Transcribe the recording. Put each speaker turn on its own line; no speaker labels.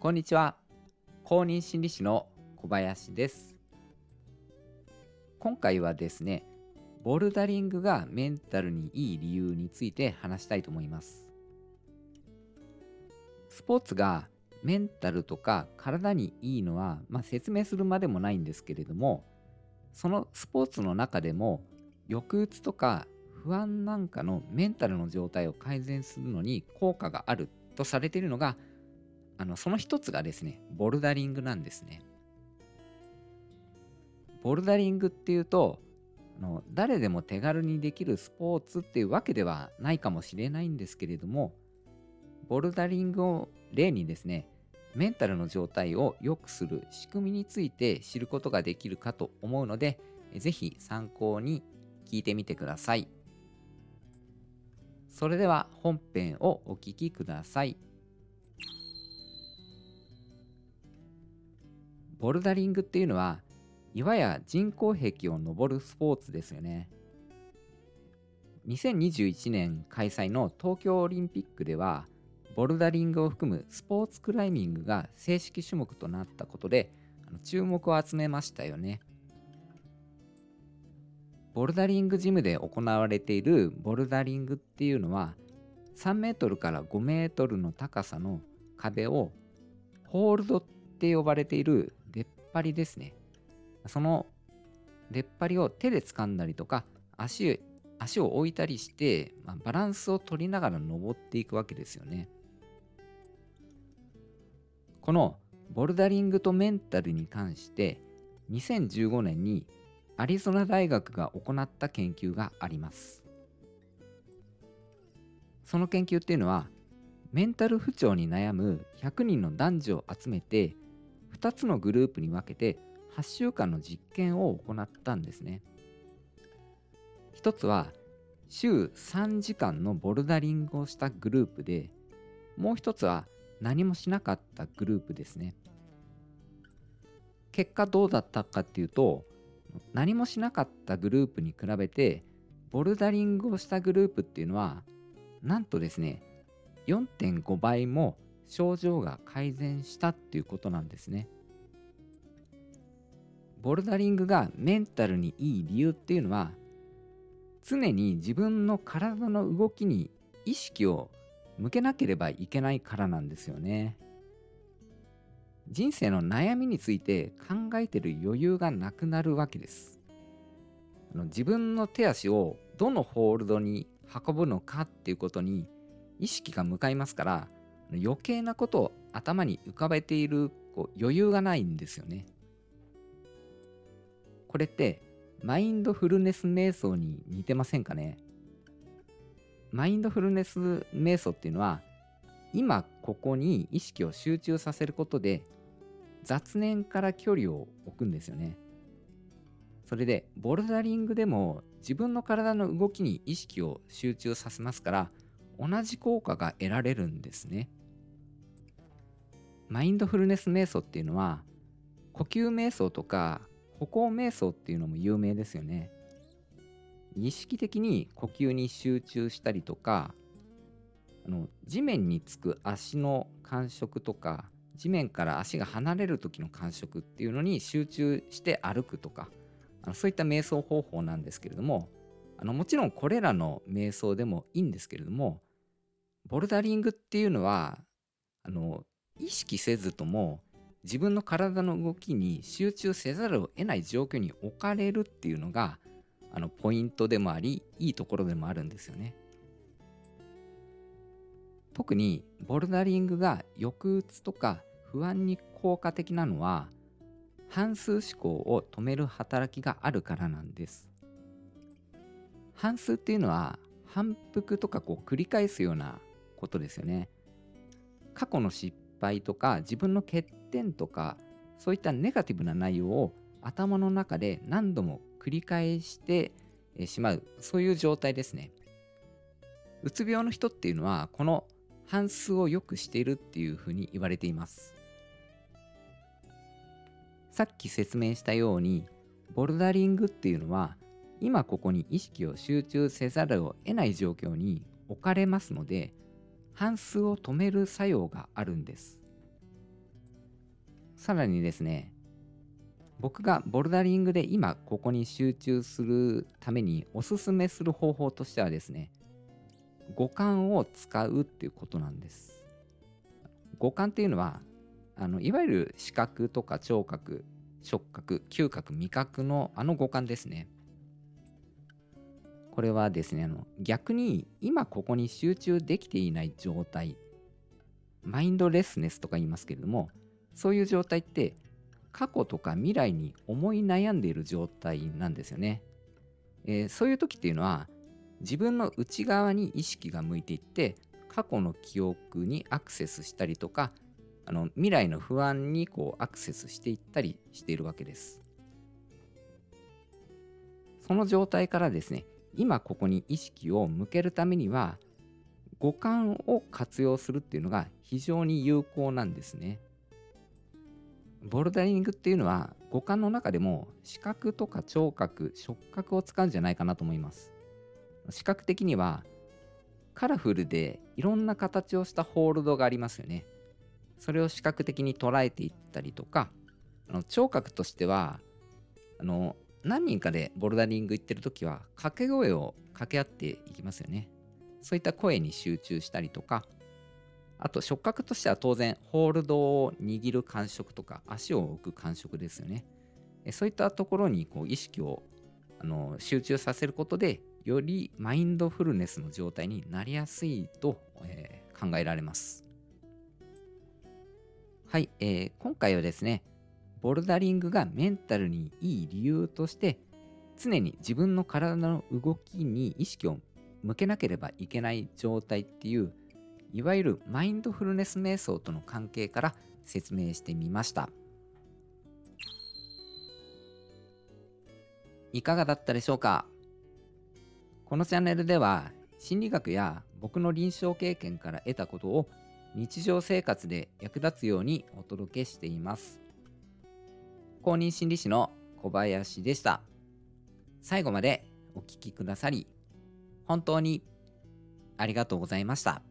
こんにちは。公認心理師の小林です。今回はですねボルダリングがメンタルにいい理由について話したいと思います。スポーツがメンタルとか体にいいのは、まあ、説明するまでもないんですけれどもそのスポーツの中でも抑うつとか不安なんかのメンタルの状態を改善するのに効果があるとされているのがあのその一つがですねボルダリングなんですねボルダリングっていうとあの誰でも手軽にできるスポーツっていうわけではないかもしれないんですけれどもボルダリングを例にですねメンタルの状態を良くする仕組みについて知ることができるかと思うのでぜひ参考に聞いてみてください。それでは本編をお聴きください。ボルダリングっていうのは岩や人工壁を登るスポーツですよね。2021年開催の東京オリンピックではボルダリングを含むスポーツクライミングが正式種目となったことで注目を集めましたよね。ボルダリングジムで行われているボルダリングっていうのは3メートルから5メートルの高さの壁をホールドって呼ばれている張りですね。その出っ張りを手で掴んだりとか足足を置いたりして、まあ、バランスを取りながら登っていくわけですよね。このボルダリングとメンタルに関して2015年にアリゾナ大学が行った研究がありますその研究っていうのはメンタル不調に悩む100人の男女を集めて2つのグループに分けて8週間の実験を行ったんですね。一つは週3時間のボルダリングをしたグループでもう一つは何もしなかったグループですね。結果どうだったかっていうと何もしなかったグループに比べてボルダリングをしたグループっていうのはなんとですね4.5倍も症状が改善したっていうことなんですねボルダリングがメンタルにいい理由っていうのは常に自分の体の動きに意識を向けなければいけないからなんですよね。人生の悩みについて考えてる余裕がなくなるわけです。あの自分の手足をどのホールドに運ぶのかっていうことに意識が向かいますから余計なことを頭に浮かべているこう余裕がないんですよね。これってマインドフルネス瞑想に似てませんかね？マインドフルネス瞑想っていうのは今ここに意識を集中させることで雑念から距離を置くんですよね。それでボルダリングでも自分の体の動きに意識を集中させますから同じ効果が得られるんですね。マインドフルネス瞑想っていうのは呼吸瞑想とか歩行瞑想っていうのも有名ですよね。意識的に呼吸に集中したりとかあの地面につく足の感触とか地面から足が離れる時の感触っていうのに集中して歩くとかあのそういった瞑想方法なんですけれどもあのもちろんこれらの瞑想でもいいんですけれどもボルダリングっていうのはあの意識せずとも自分の体の動きに集中せざるを得ない状況に置かれるっていうのがあのポイントでもありいいところでもあるんですよね。特にボルダリングが抑うつとか不安に効果的なのは反数思考を止める働きがあるからなんです。反数っていうのは反復とかこう繰り返すようなことですよね。過去の失敗とか自分の欠点とかそういったネガティブな内容を頭の中で何度も繰り返してしまうそういう状態ですね。うつ病の人っていうのはこの半数を良くしているっていうふうに言われています。さっき説明したようにボルダリングっていうのは今ここに意識を集中せざるを得ない状況に置かれますので半数を止める作用があるんです。さらにですね僕がボルダリングで今ここに集中するためにおすすめする方法としてはですね五感を使うっていうことなんです。五感っていうのはあのいわゆる視覚とか聴覚触覚嗅覚味覚のあの五感ですね。これはですねあの逆に今ここに集中できていない状態マインドレスネスとか言いますけれどもそういう状態って過去とか未来に思い悩んでいる状態なんですよね、えー、そういう時っていうのは自分の内側に意識が向いていって過去の記憶にアクセスしたりとかあの未来の不安にこうアクセスしていったりしているわけです。その状態からですね今ここに意識を向けるためには五感を活用するっていうのが非常に有効なんですね。ボルダリングっていうのは五感の中でも視覚とか聴覚触覚を使うんじゃないかなと思います。視覚的にはカラフルでいろんな形をしたホールドがありますよね。それを視覚的に捉えていったりとかあの聴覚としてはあの何人かでボルダリング行ってる時は掛け声を掛け合っていきますよねそういった声に集中したりとかあと触覚としては当然ホールドを握る感触とか足を置く感触ですよねそういったところにこう意識をあの集中させることでよりマインドフルネスの状態になりやすいと、えー、考えられます。はい、えー、今回はですね、ボルダリングがメンタルにいい理由として、常に自分の体の動きに意識を向けなければいけない状態っていう、いわゆるマインドフルネス瞑想との関係から説明してみました。いかがだったでしょうか？このチャンネルでは心理学や僕の臨床経験から得たことを日常生活で役立つようにお届けしています。公認心理師の小林でした。最後までお聴きくださり本当にありがとうございました。